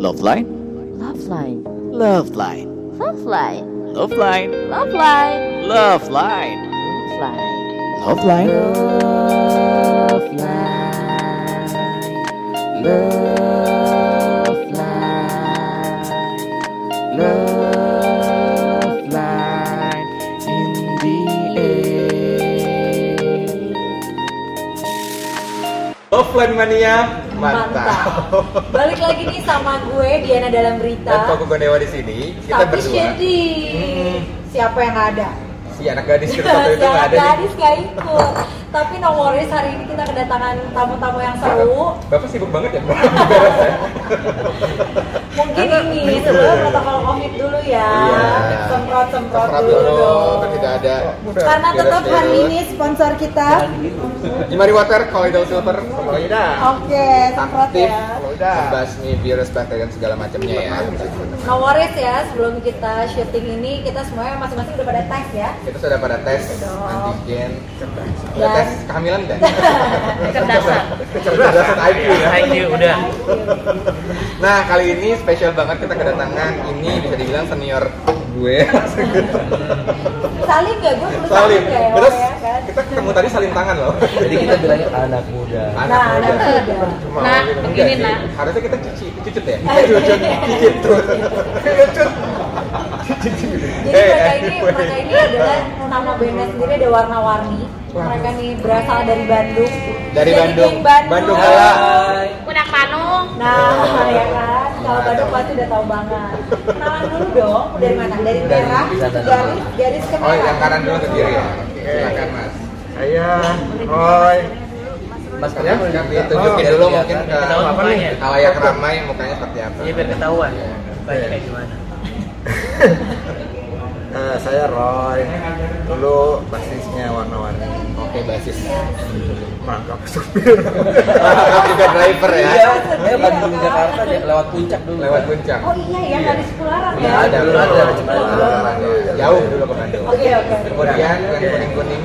Love Line, Love line. Love Line, Love line. Love Line, Love line. Love Line, Love line. Love Line. Love line. Love line. Love line in the air. Offline mania Mantap. mantap. Balik lagi nih sama gue Diana dalam Dan berita. Koko Gonewa di sini kita Tapi berdua. Hmm. Siapa yang nggak ada? Si anak gadis itu satu itu nggak ada gadis gak ikut. Tapi no worries hari ini kita kedatangan tamu-tamu yang seru. Bapak sibuk banget ya. Ya? Mungkin ini sebelum protokol covid dulu ya. Iya. Semprot-semprot Semprot dulu. kan tidak ada. Karena tetap hari ini sponsor kita. Jimari Water, Colloidal Silver. Oke, semprot Aktif, ya. membasmi virus, bakteri dan segala macamnya ya. No worries ya, sebelum kita syuting ini kita semuanya masing-masing udah pada tes ya. Kita sudah pada tes Dong. antigen, Dan- udah tes kehamilan dan Kecerdasan. kecerdasan IQ ya. IQ udah. Nah kali ini spesial banget kita kedatangan ini bisa dibilang senior gue. Salim gak gue perlu Salim. ya? Terus ya kan? Kita ketemu tadi salim tangan loh. Jadi kita bilangnya anak muda. Anak Nah, muda. anak muda. Cuma Nah, begini, nah. Harusnya kita cuci, cucut ya. Cucut, cicit tuh. Cucut. Jadi Eh, mereka ini, anyway. mereka ini adalah nama bandnya sendiri ada warna-warni. Mereka nih berasal dari Bandung. Dari Jadi Bandung. Bandung. Bandung Panung. Nah, ya kan. Kalau Bandung pasti udah tahu banget. Kenalan dulu dong. Dari mana? Dari Dari merah, garis, garis ke Oh merah. yang kanan dulu ke kiri ya. Silakan mas. Saya Roy. Mas Ya, kan ditunjukin dulu mungkin ke apa nih? Ramai mukanya seperti apa? Iya biar ketahuan. Banyak kayak gimana? Eh, saya Roy. Dulu basisnya warna-warni. Oke basis. Mangkap supir. juga driver ya. Iya, saya Bandung Jakarta ya lewat puncak dulu. Lewat puncak. Oh iya ya, di Sepularan Nggak ya? ada, belum ada. Jauh dulu ke Bandung. Oke oke. Kemudian yang kuning kuning.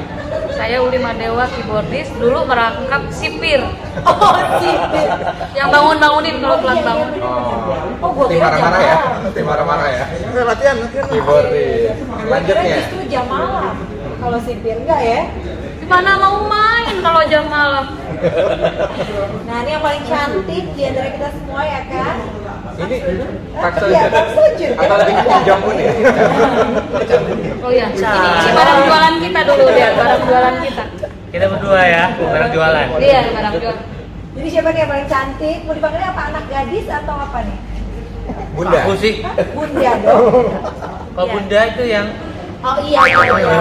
Saya Uli Madewa keyboardis dulu merangkap sipir Oh sih. yang bangun-bangunin kalau pelan bangun. Oh, Oh, gua tim marah-marah ya. Tim marah-marah ya. latihan, latihan. Keyboardis. Gue Lanjutnya. justru jam malam. Kalau sipir enggak ya? Gimana mau main kalau jam malam? Nah ini yang paling cantik di antara kita semua ya kan? Ini Pak Iya, Pak Sojun. Atau lebih ke Jong Un ya? Oh iya, ini, barang jualan kita dulu dia, barang jualan kita. Kita berdua ya, bareng jualan. Iya, barang jualan. Jadi siapa nih yang paling cantik? Mau dipanggilnya apa? Anak gadis atau apa nih? Bunda. Aku sih. Bunda dong. Kalau Iya. Bunda itu yang Oh iya, iya.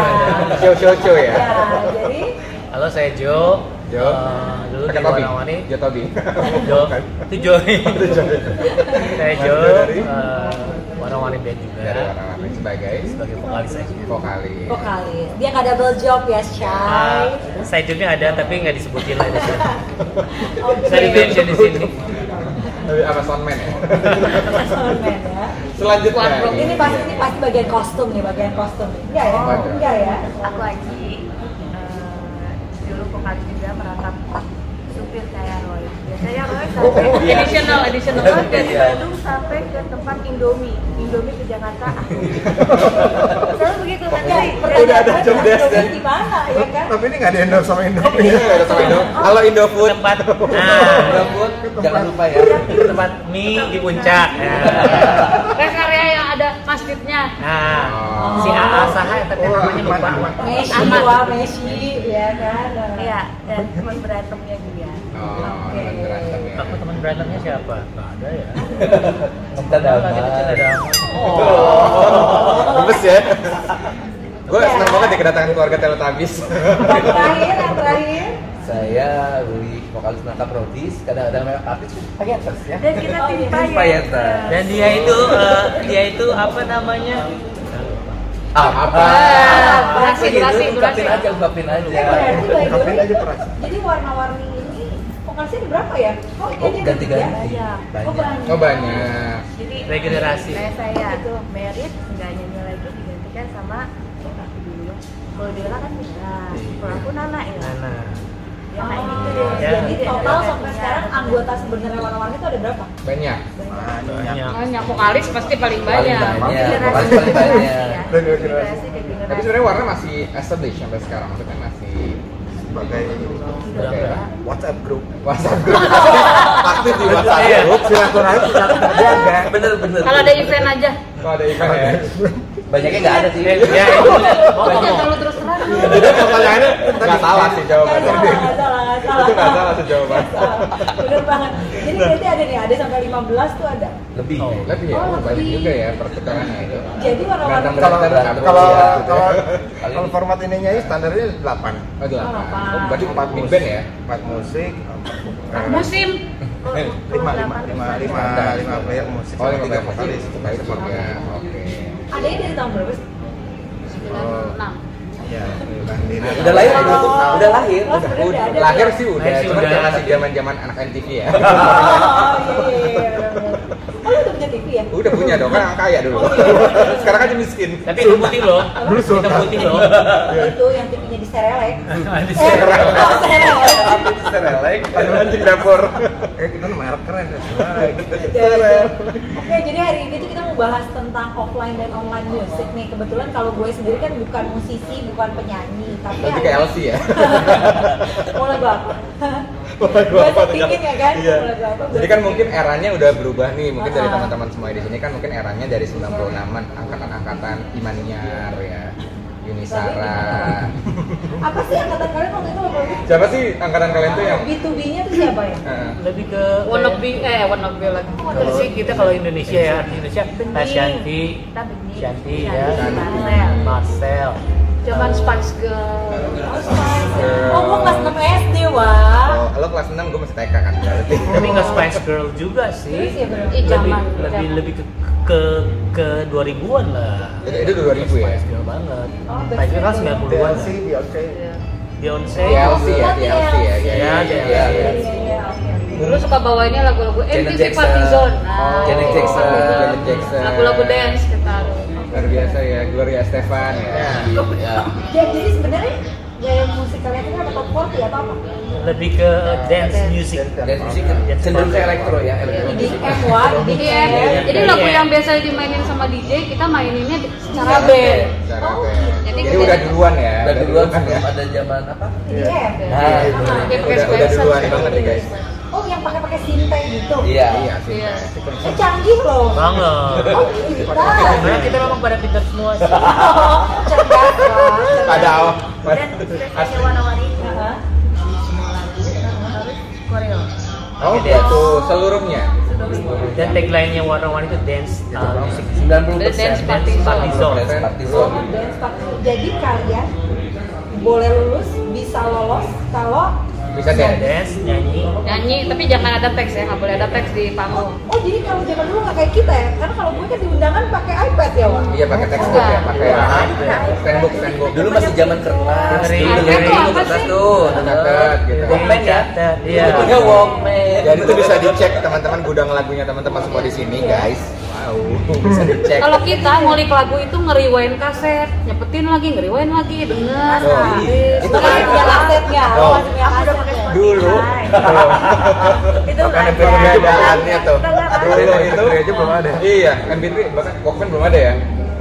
Show show show ya. Ya, jadi Halo saya Jo. Jo. Eh, dulu di Pakai topi. warna-warni. Jo topi. Jo. Itu Jo. saya Jo. Maju dari? eh, Warna-warni band juga. Dari warna-warni sebagai Sebagai vokalis aja. vokalis. vokalis. Dia nggak double job ya, Shay. saya juga ada tapi nggak disebutin lah di sini. Oke. Saya di mention di sini. Tapi apa soundman ya? Soundman ya. Selanjutnya. Wardrobe. Ini pasti ini pasti bagian kostum nih, bagian kostum. Enggak ya? Enggak ya? aku lagi eh, dulu vokalis juga merangkap supir kayak Roy sampai Additional, additional. Roy dari Bandung sampai ke tempat Indomie Indomie ke Jakarta selalu begitu nanti Udah ada job desk dan- di mana ya kan? Tapi ini nggak di endorse sama Indomie. Iya, ada sama Indo. Halo Indofood. tempat nah Indofood jangan lupa ya tempat mie di puncak ya. Rest area yang ada masjidnya. nah Oh. si AA Saha tapi namanya lupa Messi, Messi, ya kan? Iya dan teman berantemnya juga Oh, teman berantem ya. aku teman berantemnya siapa nggak ada ya Cinta kita cinta damai Oh. Gemes ya. Gue seneng banget ya kedatangan keluarga Teletubbies. Yang terakhir, yang terakhir. saya beli vokalis nangkap rotis kadang-kadang mereka artis atas ya dan kita Oh, tim iya. Payet. Payeta. Dan dia itu eh, dia itu apa namanya? Apa? Ah, durasi, Gitu, durasi, durasi. ungkapin aja, ungkapin aja. Eh, Ungkapin aja peras. jadi warna-warni vokalisnya ada berapa ya? Oh, ini Oh, aja ganti-ganti. ya? Oh, Banyak. banyak. Oh banyak. jadi Regenerasi. kayak saya merit nggak nyanyi lagi digantikan sama aku dulu kalau Dela kan Mira kalau aku Nana ya Nana. ya kayak gitu deh Ya. Jadi total sampai sekarang anggota sebenarnya warna-warni itu ada berapa? banyak banyak Banyak vokalis pasti paling paling banyak. banyak paling banyak tapi sebenarnya warna masih established sampai sekarang maksudnya masih sebagai WhatsApp group. WhatsApp group. Aktif di WhatsApp Iya. group. Silaturahmi tetap terjaga. Bener bener Kalau ada event aja. kalau ada event ya. Banyaknya nggak ada sih. Iya, ya Oh, jangan ngomong terlalu terus terang. jadi pertanyaannya nggak salah sih jawabannya. Nggak salah, itu nggak salah sih jawaban Bener banget. Jadi berarti ada nih, ada sampai 15 tuh ada. Lebih lebih ya Oh, banyak lebih. juga ya pertukarannya itu Jadi warna-warni Berantem kalau kalau ya, kalau kalau ini. format ininya ini standarnya 8 oh delapan Delapan. oh, berarti empat big band ya 4 musik Empat musim. Eh, lima lima lima lima lima player musik oh tiga vokalis vokalis ya oke Ada ini dari tahun berapa sih? Oh. 96. ya udah lahir udah udah lahir Oh, udah ada. lahir ya? sih udah Lahir sih cuman udah. kayak masih zaman zaman anak MTV ya Oh, iya, iya, iya. Oh, lu udah punya TV ya? udah punya dong kan kaya dulu sekarang aja miskin Tapi itu putih loh. Dulu putih loh. Itu yang TV-nya di Serelek. Di Eh, oh, Serelek. Serelek anu anjing dapur eh kita merek keren ya ya. Oke, jadi hari ini tuh kita mau bahas tentang offline dan online music nih. Kebetulan kalau gue sendiri kan bukan musisi, bukan penyanyi, tapi kayak LC ya mau lagu apa? Mau lagu Gue apa pingin ya kan? Iya. Jadi kan mungkin eranya udah berubah nih, mungkin dari Ah. teman-teman semua di sini kan mungkin eranya dari 96-an, angkatan-angkatan Imaniar ya, Yunisara. apa sih angkatan kalian waktu itu apa? Siapa sih angkatan kalian tuh yang B2B-nya tuh siapa ya? eh, Lebih ke wannabe eh wannabe lagi. Kalau sih kita kalau Indonesia ya arti Indonesia benih Shanti ya. Marcel Marcel. Zaman Spice Girl. Oh, gue kelas 6 SD, wah. Oh, lo kelas 6 gue masih TK kan berarti. Tapi nggak Spice Girl juga sih. ya Lebih zaman. lebih lebih ke ke ke 2000-an lah. Itu- itu 2000 ya? Spice Girl banget. Oh, Spice Girl kan 90-an. DLC Beyonce Beyonce. Ya, Oh, DLC ya. Ya, Iya, iya, iya. Iya, iya. Dulu suka bawainnya lagu-lagu Janet MTV Jackson. Party Zone. Oh, Janet Jackson. Janet Jackson. Lagu-lagu dance kita. Luar biasa ya, Gloria Estefan ya. ya Ya, jadi sebenarnya gaya musik kalian ini apa top 40 atau apa? Lebih ke dance music. dan musik cenderung ke elektro ya elektro musik EDM, wah, Iya. EDM. Jadi lagu yang biasa dimainin sama DJ kita maininnya di- secara band. Oh. Jadi udah duluan ya. udah duluan kan ya. sebelum ada zaman apa EDM. nah itu Udah duluan banget nih guys. Oh, yang pakai-pakai sinte gitu. iya Iya. Iya. Eh, canggih loh. Banget. Oh, kita. Sebenarnya kita memang pada pintar semua sih. Cerdas. Padahal dan spesialnya warna-warni koreo Oh gitu, seluruhnya. Dan tagline-nya warna-warni itu dance uh, music. 90 The dance party Party zone. zone. Party Oh, dance. Jadi kalian boleh lulus, bisa lolos kalau Bisa dance, nyanyi. Nyanyi tapi jangan ada teks ya, nggak boleh ada teks di panggung. Oh jadi kalau zaman dulu nggak kayak kita ya? Karena kalau gue kan di undangan pakai iPad ya Wak? Iya pakai textbook ya, pakai fanbook, fanbook. dulu masih zaman kertas dulu Itu dengerin apa kertas tuh Catat, gitu. Walkman ya Iya. Punya Walkman Dan itu bisa dicek teman-teman gudang lagunya teman-teman semua di sini guys. Wow, bisa dicek. Kalau kita ngulik lagu itu ngeriwain kaset, nyepetin lagi, ngeriwain lagi, denger. Oh, habis. itu Itu kan kan- punya asetnya. Oh. masih punya udah Dulu. itu perbedaannya tuh. Dulu itu aja belum ada. Iya, MP3 bahkan Walkman belum ada ya.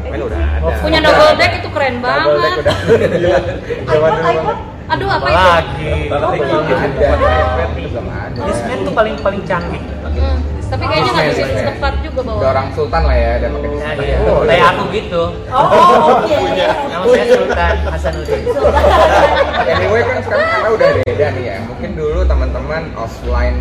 Main udah ada. Punya double deck itu keren Double deck banget. udah. Gila. Zaman iPod, dulu iPod. Aduh apa itu? lagi? Itu belum ada. Discman tuh paling paling canggih. Tapi kayaknya nggak bisa tempat juga Udah bawa. orang sultan lah ya, dan pakai Ya, discman. iya. Oh, Kayak aku gitu. Oh, oke. Nama saya Sultan Hasanuddin. Anyway kan sekarang karena udah beda nih ya. Mungkin dulu teman-teman offline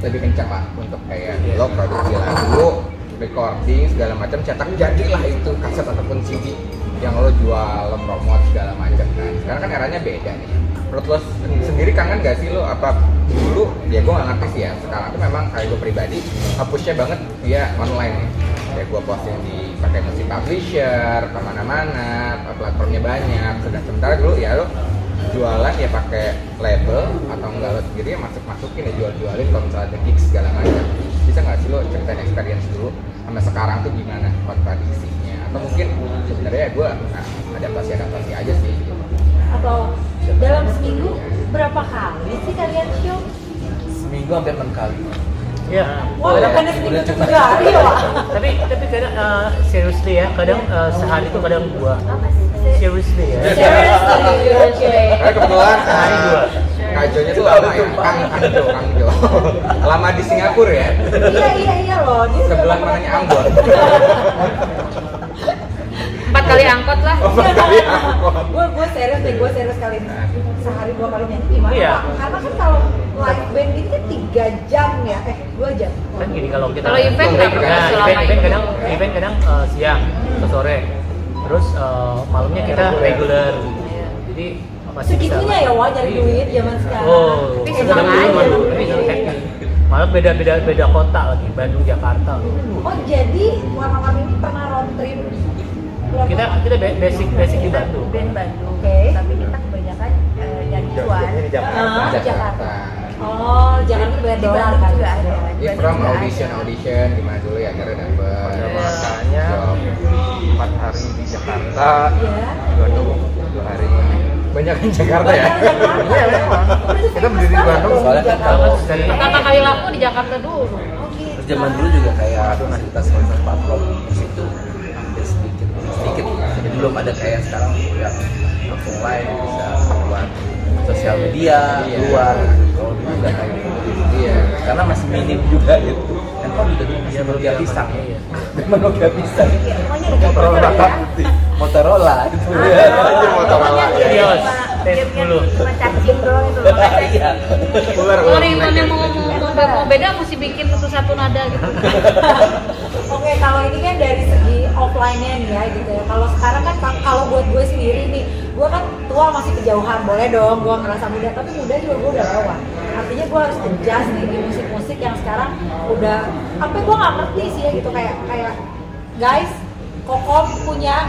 lebih kencang lah untuk kayak lo produksi lagu, recording segala macam, cetak jadilah itu kaset ataupun CD yang lo jual, lo promote segala macam kan. Sekarang kan eranya beda nih. Menurut lo sendiri kangen gak sih lo apa dulu? Sih ya. Sekarang tuh memang kayak gue pribadi hapusnya banget dia online nih. Kayak gue posting di pakai musik publisher, ke mana-mana, platformnya banyak. Sedang sementara dulu ya lo jualan ya pakai label atau enggak lo sendiri ya masuk masukin ya jual jualin kalau misalnya ada gigs segala macam bisa nggak sih lo ceritain experience dulu sama sekarang tuh gimana kontradisinya atau mungkin sebenarnya gue adaptasi adaptasi aja sih. Atau dalam seminggu berapa kali sih kalian show? Seminggu hampir enam kali. Ya. Wah, Kadang- bukannya seminggu tujuh hari ya, tapi tapi kadang uh, seriously ya, kadang uh, sehari itu kadang dua. Seriously ya. Seriously, oke. Kebetulan Sehari eh, dua. Kak Jonya tuh lama ya, Kang Kang Jo, Kang Jo. Lama di Singapura ya. Iya, iya, iya loh. Dia Sebelah mananya. Ambon. Empat kali angkot lah. Oh, kali Ambon. gue gue serius deh, gue serius kali ini sehari dua kali nyanyi gimana Iya. Karena kan kalau live band gitu kan tiga jam ya, eh dua jam. Kan gini kalau kita Kalau event nggak pernah Nah, selama event, event kadang event kadang uh, siang atau sore. Terus uh, malamnya kita regular. Jadi masih bisa. Segitunya ya wah nyari duit zaman sekarang. Oh, Tapi zaman senang aja. dulu, tapi senang happy. Malah beda-beda beda kota lagi, Bandung, Jakarta. Oh jadi warna-warni ini pernah road trip? Kita kita ba- basic basic di Bandung. band Bandung Oke. tapi kita kebanyakan eh, nyanyian Ini di Jakarta. Ah, Jakarta. Oh, jangan bayar di dolar kan? juga ada Iya, Bandung from audition audition gimana dulu ya akhirnya dapet. Pada masanya empat hari di Jakarta, Iya. Bandung dua hari. Banyak di Jakarta ya. Iya memang. Kita berdiri di Bandung. Soalnya kan Kalau Pertama kali laku di Jakarta dulu. terus zaman dulu juga kayak fasilitas platform musik itu hampir sedikit sedikit jadi belum ada kayak sekarang yang langsung live bisa buat sosial media Iya. luar gitu. kalau dulu nggak kayak gitu Iya. karena masih minim juga gitu handphone juga dulu bisa Nokia pisang Iya. memang Nokia pisang pokoknya ada komputer ya Motorola gitu Iya, Motorola ya. Game-game dulu. cuma cacing doang itu loh iya Ular ular. Yang mau mau, beda mesti bikin satu satu nada gitu. Kalau ini kan dari segi offline-nya nih ya gitu ya. Kalau sekarang kan ka- kalau buat gue sendiri nih, gue kan tua masih kejauhan, boleh dong gue ngerasa muda, tapi muda juga gue udah lewat. Artinya gue harus adjust nih di musik-musik yang sekarang udah, apa gue nggak ngerti sih ya gitu kayak kayak guys, Kokom punya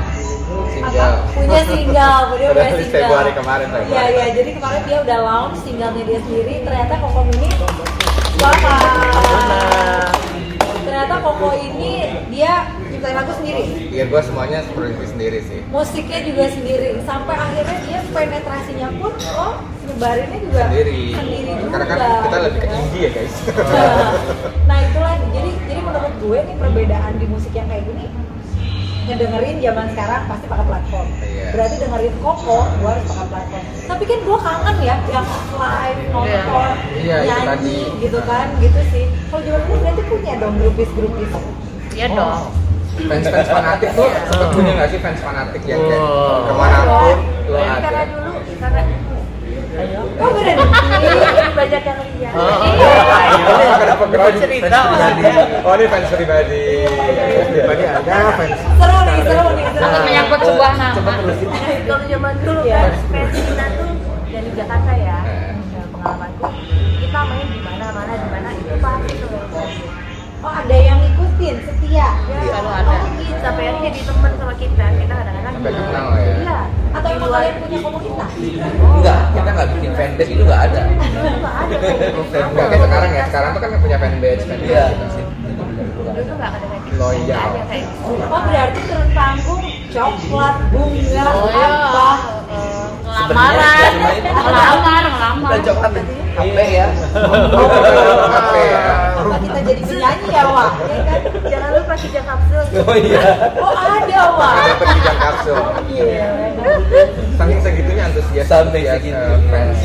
apa Single. punya single, dia Udah single. Februari kemarin. Iya iya, jadi kemarin dia udah launch singlenya dia sendiri. Ternyata Kokom ini, wah, ternyata Koko ini dia ciptain lagu sendiri Iya, gua semuanya produksi sendiri sih. musiknya juga sendiri sampai akhirnya dia penetrasinya pun oh nyebarinnya juga Sendiri. sendiri juga Karena kan kita lebih ke indie ya, guys. nah, nah itulah jadi jadi menurut gue nih perbedaan di musik yang kayak gini ngedengerin zaman sekarang pasti pakai platform. Iya. berarti dengerin Koko gue harus pakai platform. Tapi kan gue kangen ya yang live nonton Iya, itu nyanyi tadi. gitu kan gitu sih. Kalau zaman dulu berarti punya dong grupis grupis Iya dong. Fans fans fanatik tuh sempet punya nggak sih fans fanatik yang kayak Oh. ke mana pun lo karena ada. dulu karena oh berhenti? Banyak yang lihat. Oh, Ini dapat ground. cerita Oh ini fans pribadi. Pribadi ada, fans seru nih seru nih seru Untuk nih. menyangkut sebuah nama. kalau zaman dulu kan fans kita tuh dari Jakarta ya. Nah, pengalamanku kita main di mana mana di mana itu pasti tuh Oh ada yang ngikutin setia. ya Selalu ada. oh, gitu. sampai akhirnya jadi teman sama kita kita kadang-kadang Sampai juga- kenal ya. iya Atau emang kalian punya komunitas? enggak kita nggak bikin fanbase itu nggak ada nggak ada Enggak kayak sekarang ya. Sekarang tuh kan punya fanbase fanbase iya gitu. dulu tuh nggak ada kayak gitu Loyal. nggak gitu Oh berarti turun panggung coklat bunga Oh ya. apa? Lamaran. Itu. Ngelamar. dan coklat HP ya Apa ya? Apa kita jadi penyanyi ya Wak? Ya kan? jangan lupa kijang kapsul oh iya Oh ada Wak. Ada pendidikan kapsul. Iya. Saking segitunya antusias Sampai antusias, segitu. eh, fans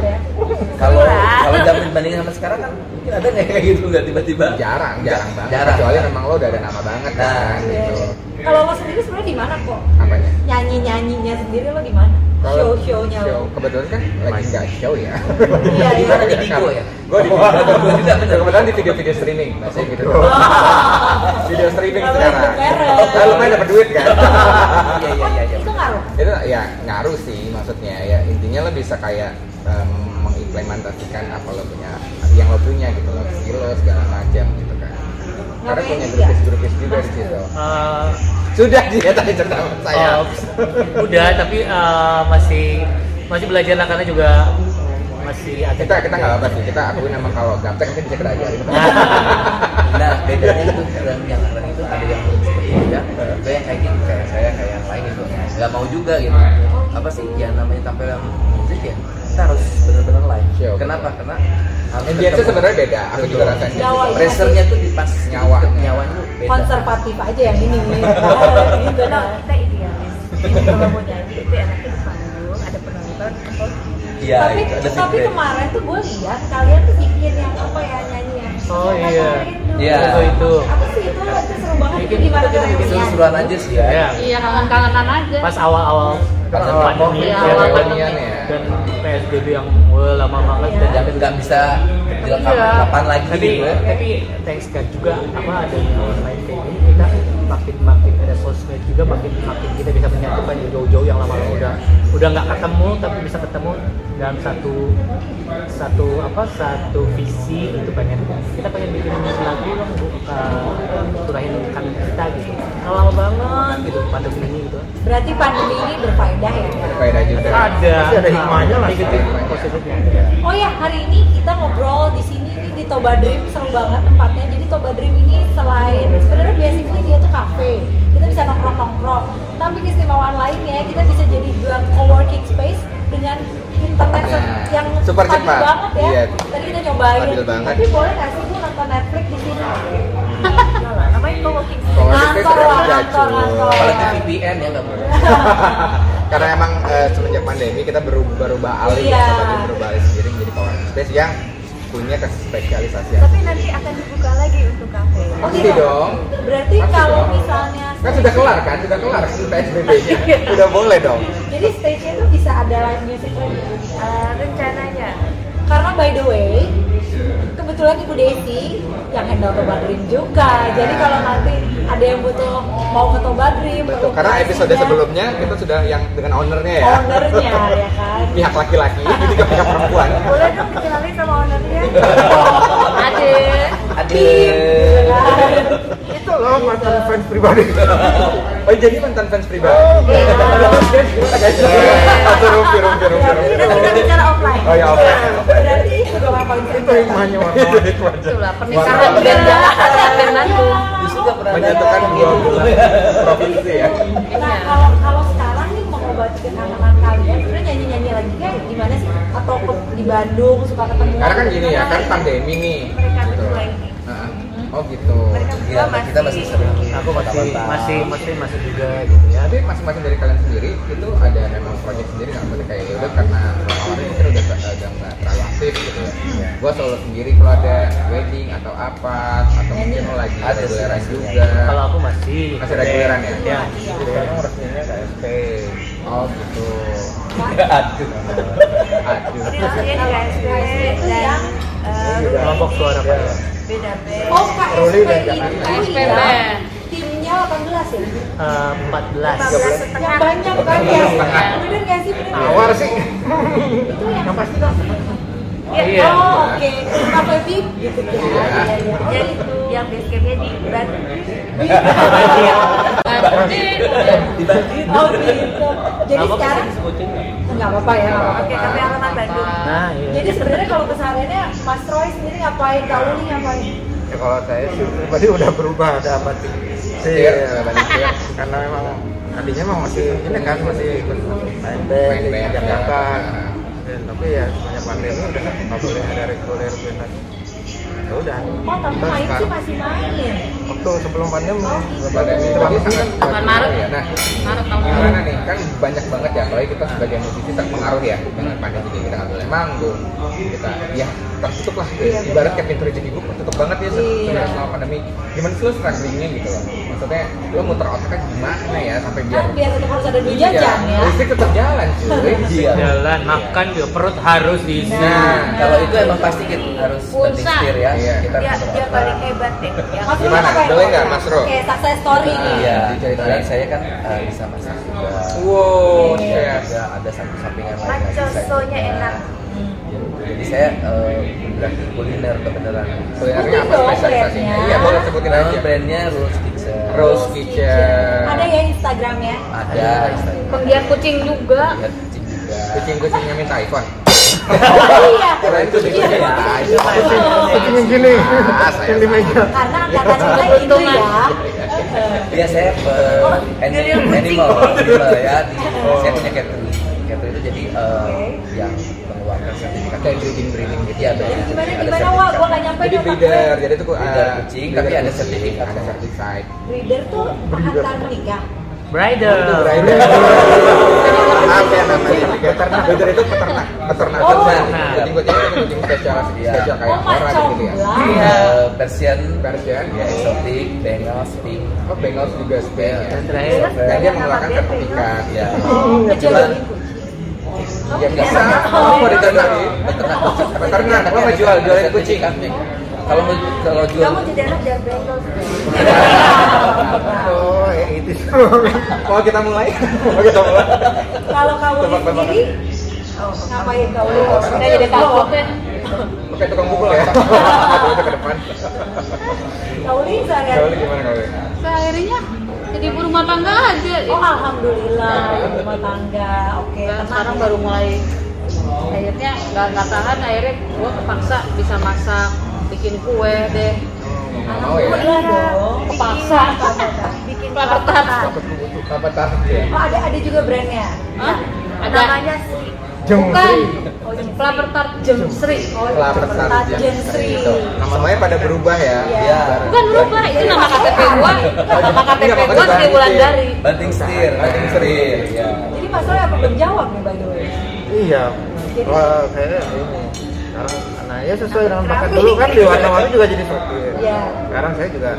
ya. Oh kalau kalau zaman dibandingin sama sekarang kan mungkin ada nggak kayak gitu nggak tiba-tiba Jarang, jarang banget. Jarang. Kecuali memang lo udah ada nama banget kan Nah, Iya. gitu. Kalau lo sendiri sebenarnya di mana kok? Apanya? Nyanyi nyanyinya sendiri lo di mana? Kalau Show shownya show, kebetulan kan lagi nggak show ya. Iya iya. Di Bigo ya? Gue di Bigo juga bener. Kebetulan di video-video streaming, masih gitu. Oh. Video streaming sekarang. Nah, lumayan dapat duit kan. iya iya iya iya Itu ngaruh. itu ya ngaruh sih maksudnya ya intinya lo bisa kayak em, mengimplementasikan apa lo punya yang lo punya gitu lo skill lo segala macam gitu karena punya grupis-grupis juga di situ. Eh, sudah dia tadi cerita saya. Oh, udah tapi eh, masih masih belajar lah karena juga masih agak kita kita nggak apa sih. Kita akuin emang kalau gaptek nanti bisa kita ajarin nah bedanya itu dan yang keren itu ada yang seperti ya ada yang kayak gitu kayak saya kayak yang lain itu nggak mau juga gitu. Apa sih karena harus Ambience ketemu. sebenarnya beda, aku juga Betul. Nyawa ini Pressure-nya tuh di pas Nyawa. nyawa tuh beda. konservatif aja yang ini gitu Kalau nah. kita idealis, kalau mau nyanyi itu enaknya di panggung, ada penonton, atau Iya, tapi itu ada tapi kemarin tuh gue lihat kalian tuh bikin yang apa ya nyanyi yang Oh, Kita iya. rindu. Iya. Itu itu. apa sih itu itu seru banget Bikin- gimana kita bikin? Seru-seruan aja sih ya. Ya. Iya kangen-kangenan aja. Pas awal-awal Pas pandemi, awal pandemi, Iya, ya, awal dan- pandemi ya. dan PSBB yang wah, lama banget dan Dan nggak bisa Iya. kapan lagi tapi, gitu ya. tapi thanks God juga apa adanya online kayak gini kita makin makin ada sosmed juga makin makin kita bisa menyatukan yang jauh-jauh yang lama-lama udah udah nggak ketemu tapi bisa ketemu dalam satu satu apa satu visi itu pengen kita pengen bikin lagu dong bu uh, turahin kangen kita gitu lama banget gitu pandemi ini gitu berarti pandemi ini berfaedah ya? Berfaedah juga. ada Pasti ada hikmahnya lah. positifnya Oh ya, hari ini kita ngobrol di sini Toba Dream seru banget tempatnya. Jadi Toba Dream ini selain sebenarnya basically dia tuh cafe. Kita bisa nongkrong-nongkrong. Tapi keistimewaan lainnya kita bisa jadi dua co-working space dengan internet Nah, yang super stabil cepat. banget ya. Iya. Tadi kita. Stabil banget. Tapi boleh nggak sih gue nonton Netflix di sini? Yalah, namanya co-working space. Ngantor lah, ngantor, ngantor. VPN ya nggak boleh. Karena emang eh, semenjak pandemi kita berubah, berubah alih Iya. ya, dia berubah alih sendiri menjadi co-working space yang punya spesialisasi. Tapi nanti akan dibuka lagi untuk kafe. Oh, Pasti dong. Berarti Pasti kalau dong. misalnya Kan sudah kelar kan, sudah kelar kan PSBB-nya. Sudah boleh dong. jadi stage-nya tuh bisa ada live music lagi. Eh, rencananya Karena by the way, kebetulan Ibu Desi yang handle Toba Dream juga. Jadi kalau nanti ada yang butuh mau ke Toba Dream, Betul. Karena episode sebelumnya kita sudah yang dengan ownernya ya. ownernya ya kan. Pihak laki-laki, ini ke pihak perempuan. boleh dong dikenalin sama ownernya. Ade. Kan? Itu loh mantan fans pribadi. Oh jadi mantan fans pribadi. Iya. Rumpi, rumpi, rumpi, rumpi. Kita bicara offline. Oh ya oke. Berarti itu hikmahnya. Itulah pernikahan nggak pernah Menyatukan dua belah provinsi ya. Nah kalau kalau sekarang nih mengobati kekangenan kalian, sebenarnya nyanyi-nyanyi lagi kan gimana sih? Atau di Bandung suka ketemu? Karena kan gini ya, kan pandemi nih. Mereka Gitu. Heeh. Oh gitu. Mereka Iya, berdua kita masih sering. aku masih masih masih masih juga gitu ya Tapi masing-masing dari kalian sendiri itu ada memang project sendiri nggak kayak ya udah karena awalnya mungkin udah agak nggak aktif gitu. Gua solo sendiri kalau ada wedding atau apa atau mungkin lo lagi Ada reguleran juga. kalau aku masih Masih reguleran ya? ya Sekarang resminya KSP. Oh gitu. Aduh. Aduh. Di KSP dan eh, kelompok suara payah beda. Oh KSP itu KSP ya. Timnya 18 ya? Eh, 14 15 setengah. Yang banyak kan ya? Bener nggak sih? Awar sih. Itu yang pasti dong. Iya. Oh oke. Kafe VIP gitu ya. Iya. Iya, iya. Jadi yang base campnya di Bandung. Dibanding. Oh gitu. Jadi sekarang nggak? apa-apa ya. Oke, tapi alamat Bandung. nah iya Jadi sebenarnya kalau kesehariannya Mas Roy sendiri ngapain? Kak Uli ngapain? Ya kalau saya sih pribadi udah berubah ada Setir, sih. batik setir. Karena memang tadinya memang masih ini kan masih ikut main band Main di band, Jakarta. ya. Tapi ya semenjak pandemi udah nggak boleh ada reguler band lagi. Ya udah. Oh tapi Terus main sih masih main. Waktu sebelum pandemi, Sebelum pandemi itu Sebelum sangat Bulan Maret. ya. Nah, Maret tahun gimana nih? Kan banyak banget ya, apalagi kita sebagai musisi terpengaruh ya dengan pandemi ini kita nggak boleh manggung, kita ya tertutup lah. Iya, Ibarat kayak pintu rezeki gue tertutup banget ya Iya. selama pandemi. Gimana sih lo strugglingnya gitu loh? Maksudnya lo muter otaknya gimana ya sampai biar Kan biar tetap harus ada duit Iya, jajan ya. listrik tetap jalan cuy. Iya. jalan makan juga perut harus diisi Nah, Kalau itu emang pasti kita harus Pulsa. Ya. Iya. Kita Dia harus dia paling hebat deh. Yang Mas Gimana? Boleh nggak, Mas Roy? Oke, success story nih. Iya, Diceritain. jadi saya kan eh, bisa masak juga. Wow, Iya, yes. juga ada satu sampingan lain Macosonya enak. Jadi saya eh, berarti kuliner kebenaran. Sebenarnya apa spesialisasinya? Iya, boleh sebutin Nama aja. brandnya Rose Kitchen. Rose Kitchen. Ada ya Instagramnya. Ada Instagram. Penggiat kucing juga. Lihat kucing juga. Kucing-kucingnya minta iPhone. Iya. Iya. yang gini, saya yang di meja. Karena gitu ya. Iya saya eh, Oh, animal, ya. Di, Saya punya catering. Catering itu jadi eh, yang mengeluarkan sertifikat kayak breeding breeding gitu. Benar. Gimana Ada gimana wah gua nggak nyampe jadi breeder. Jadi itu Breeder uh, kucing, tapi ada sertifikat. ada sertifikat. Breeder tuh antar menikah Bridal. breeder apa ya namanya peternak breeder itu peternak peternak Oh. peternak kucing kucing itu kucing spesial Iya. spesial kayak oh orang gitu ya Eh, Persian Persian ya exotic Bengal Sphinx oh Bengals juga spesial Dan terakhir dan dia mengeluarkan sertifikat ya kucing ya bisa Oh, peternak peternak lo mau jual jualin kucing kalau mau kalau jual Kamu jadi anak jangan bengkel. Oh ya itu. Mau kita mulai. Mau kita mulai. Kalau Tebak-tebakan. sendiri ngapain kau Saya jadi takut. pakai tukang pukul ya. Itu ke depan. Kau seharian Kau gimana kau Seharinya jadi ibu rumah tangga aja. oh alhamdulillah rumah tangga. Oke tenang. sekarang baru mulai. Akhirnya nggak nggak tahan akhirnya gua kepaksa bisa masak bikin kue deh. Mau ya? Dong kepaksa? Bikin Kelapa tart. apa tart ya? Oh ada ada juga brandnya. Hah? ada. Namanya sih bukan. Oh ini kelapa tart jemsri. Oh Kelapa tart Tart Jensri Gitu. namanya pada berubah ya? Iya. ya bukan lupa itu nama KTP gua. Nama KTP gua Sri Wulandari. banting setir banting setir ya jadi masalah apa? Belum jawab nih by the way. Iya. Wah, kayaknya ini. Sekarang nah ya sesuai dengan bakat dulu kan di warna-warni juga jadi sopir. Iya. Sekarang saya juga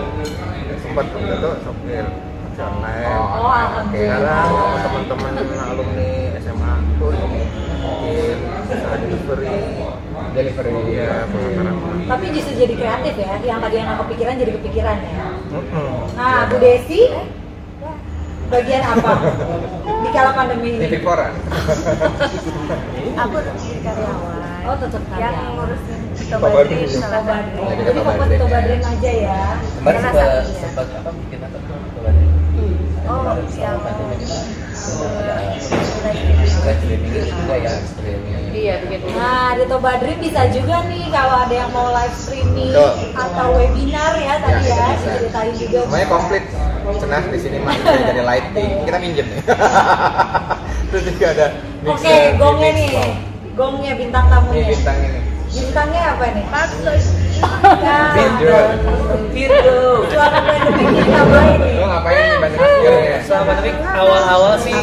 sempat waktu itu sopir taksi online. Oh, oh Sekarang sama teman-teman alumni SMA tuh bikin usaha delivery. delivery Iya, pengantaran. tapi justru jadi kreatif ya yang tadi yang kepikiran jadi kepikiran ya Mm-mm. nah Bu Desi bagian apa di kala pandemi ini koran aku jadi karyawan oh tetap yang ngurusin Tobadrin. Tobadrin. Jadi fokus Tobadrin ya. Aja ya. kemarin Salah sempat apa bikin apa Tobadrin? oh yang sama pandemi kita live streaming itu juga ya streaming iya bikin Nah, di Tobadrin bisa juga nih kalau ada yang mau live streaming atau webinar ya tadi Ya, ya, bisa. diceritain juga. semuanya komplit senang di sini mah jadi lighting kita minjem nih terus juga ada Oke, gongnya nih. Gongnya bintang tamunya. bintang ini Bintangnya apa nih? Ya, Virgo. Virgo. Suara pandemi ini ngapain nih? lo ngapain nih banyak ya? Selama pandemi awal-awal sih.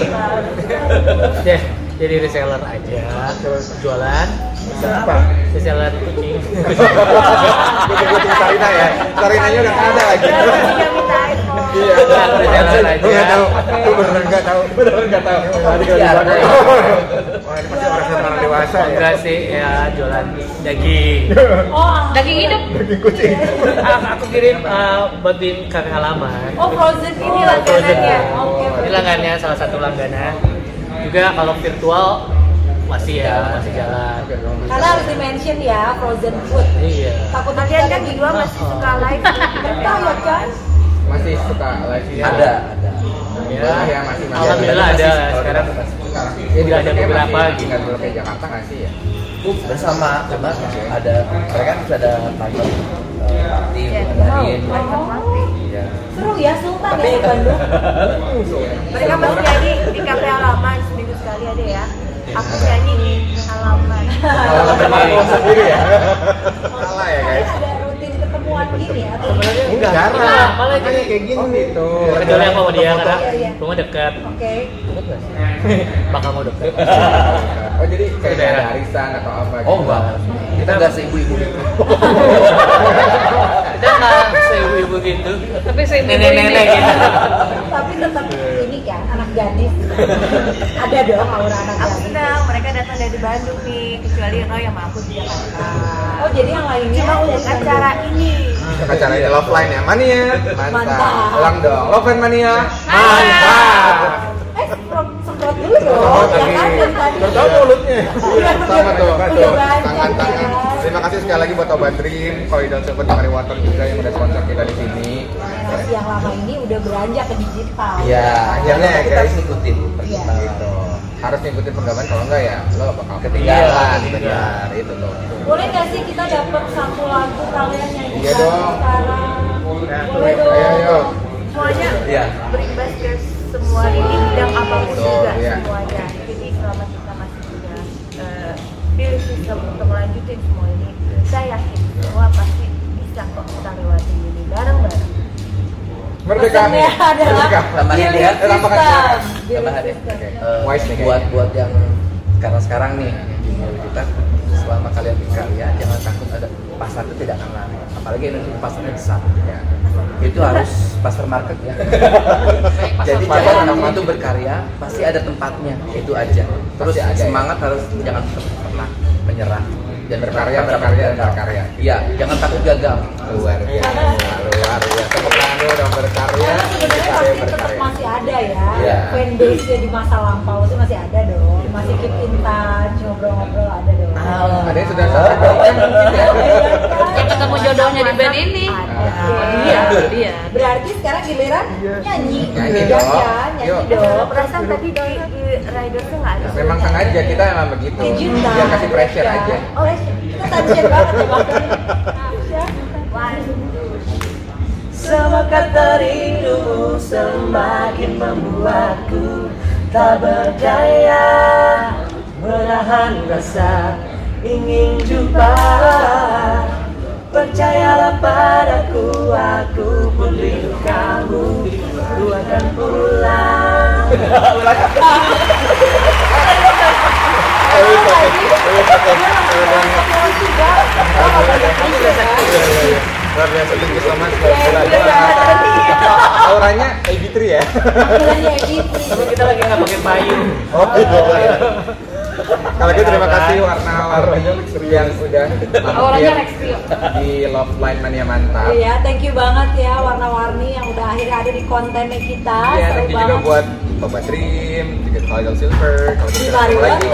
Ya, jadi reseller aja, terus jualan, apa reseller kucing. kucing Sarina ya? Sarinanya udah nggak ada lagi. Dia minta iPhone. Iya. Reseller aja. Gua nggak tahu. Gua beneran nggak tahu. Beneran nggak tahu. Tadi kalau Iya, di ada. Wah, ini pasti orang orang dewasa ya. Enggak sih, ya jualan daging. Oh, daging hidup daging kucing Aku, aku kirim uh, buat di kakak halaman. oh frozen ini Oh, langganannya. Oke. Ini langganannya salah satu langganan. Juga kalau virtual masih ya, masih jalan. Karena harus di mention ya frozen food. Iya. Takut kita kan lagi berdua masih suka live Entah ya kan? masih suka live ya ada ada Ya, ya masih masih Alhamdulillah ada Masih, sekarang. sekarang Udah ada beberapa gitu. nggak dulu kayak Jakarta nggak sih ya? Bersama coba ada mereka kan bisa ada kantor eh, party ya ngadain party iya. Seru ya Sultan Tapi- ya di Bandung. mereka pasti nyanyi di kafe halaman seminggu sekali ada ya. Aku nyanyi di halaman. Mau sendiri ya? Salah ya guys Ketemuan gini ya? Atau Sebenarnya enggak Malah- malah Makanya kayak gini Oh, gitu Kecuali yang mau dia karena Iya, iya. rumah dekat. Oke. Bakal mau dekat. oh jadi kayak Daerah. ada arisan atau apa gitu oh enggak kita enggak seibu-ibu gitu Kita nggak seibu-ibu gitu. tapi saya Nenek-nenek gitu. Tapi tetap ini kan anak gadis. ada dong aura anak aku gadis. senang mereka datang dari Bandung nih kecuali Roy yang mampu di Jakarta. Oh jadi yang lainnya cuma untuk acara ini. Acara ini love line ya? Mania? Mantap. Mantap. ulang dong. Love line mania? Mantap. Oh, mulutnya. Iya, Sama tuh. Terima kasih sekali lagi buat Obat Dream, Koidal Silver Mari Water juga yang udah sponsor kita di sini. Yang lama ini udah beranjak ke digital. Iya, akhirnya ya kita guys. harus ngikutin Iya. perkembangan Gitu. Harus ngikutin perkembangan kalau enggak ya lo bakal Ketinggalan. Iya, benar itu tuh. Boleh nggak sih kita dapat satu lagu kalian nyanyikan Iya dong. sekarang? Ya, Boleh dong. Ayo, ayo. semuanya Iya. berimbas ke semua di bidang apa pun juga iya. semuanya jadi selama kita masih punya pilih eh, sistem untuk melanjutin semua ini saya yakin semua pasti bisa kok kita lewati ini bareng-bareng Merdeka nih. Merdeka. hati, ya. Tambahan. Ya. Tambahan. Ya. Eh, Wise nih. Buat buat yang karena sekarang nih kita selama kalian berkarya jangan takut ada pasar itu tidak akan lari apalagi Indonesia pasarnya besar ya. itu harus pasar market ya jadi jangan kamu itu berkarya pasti ada tempatnya itu aja terus ada, ya. semangat harus jangan pernah menyerah dan Berkarya, berkarya berkarya, dan berkarya. iya jangan takut gagal Luar biasa, luar biasa. Tepuk tangan dulu dong berkarya. Karena sebenarnya berkarya, pasti tetap masih ada ya Iya. fanbase di masa lampau itu masih ada dong masih keep in touch ngobrol-ngobrol ada dong Ada yang sudah kan ya. Yang ketemu jodohnya di band ini. Ada. Iya, iya. Berarti sekarang giliran nyanyi. Nyanyi Ya dong. nyanyi dong. perasaan tadi di, di rider tuh nggak ada Memang sengaja kita emang begitu. Biar kasih pressure ya. aja. Oh, kita tension banget ya. Semua kata rindumu semakin membuatku tak berdaya Menahan rasa ingin jumpa Percayalah padaku, aku pun rindu kamu Ku akan pulang Luar biasa. Auranya AB3 ya. Panggilannya Evie. Tapi kita lagi nggak pakai payung. Oh iya. Kalau gitu terima kasih warna-warni yang udah Auranya mampir di Love Line Mania Mantap. Iya, thank you banget ya warna-warni yang udah akhirnya ada di kontennya kita. Iya, thank you juga buat Boba Dream, juga Tidal Silver, kalau gitu Bari ketemu lagi.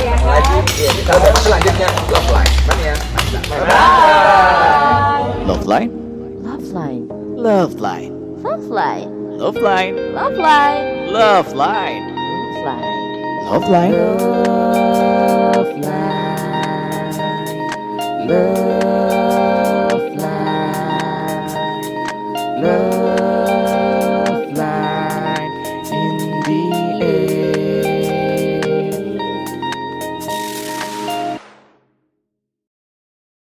Ya kan? lagi, iya, kita udah selanjutnya Love Line Mania Mantap. Bye. Love line. Love line. Love line. Love line. Love line. Love line. Love line. Love line. Love line. Love line. Love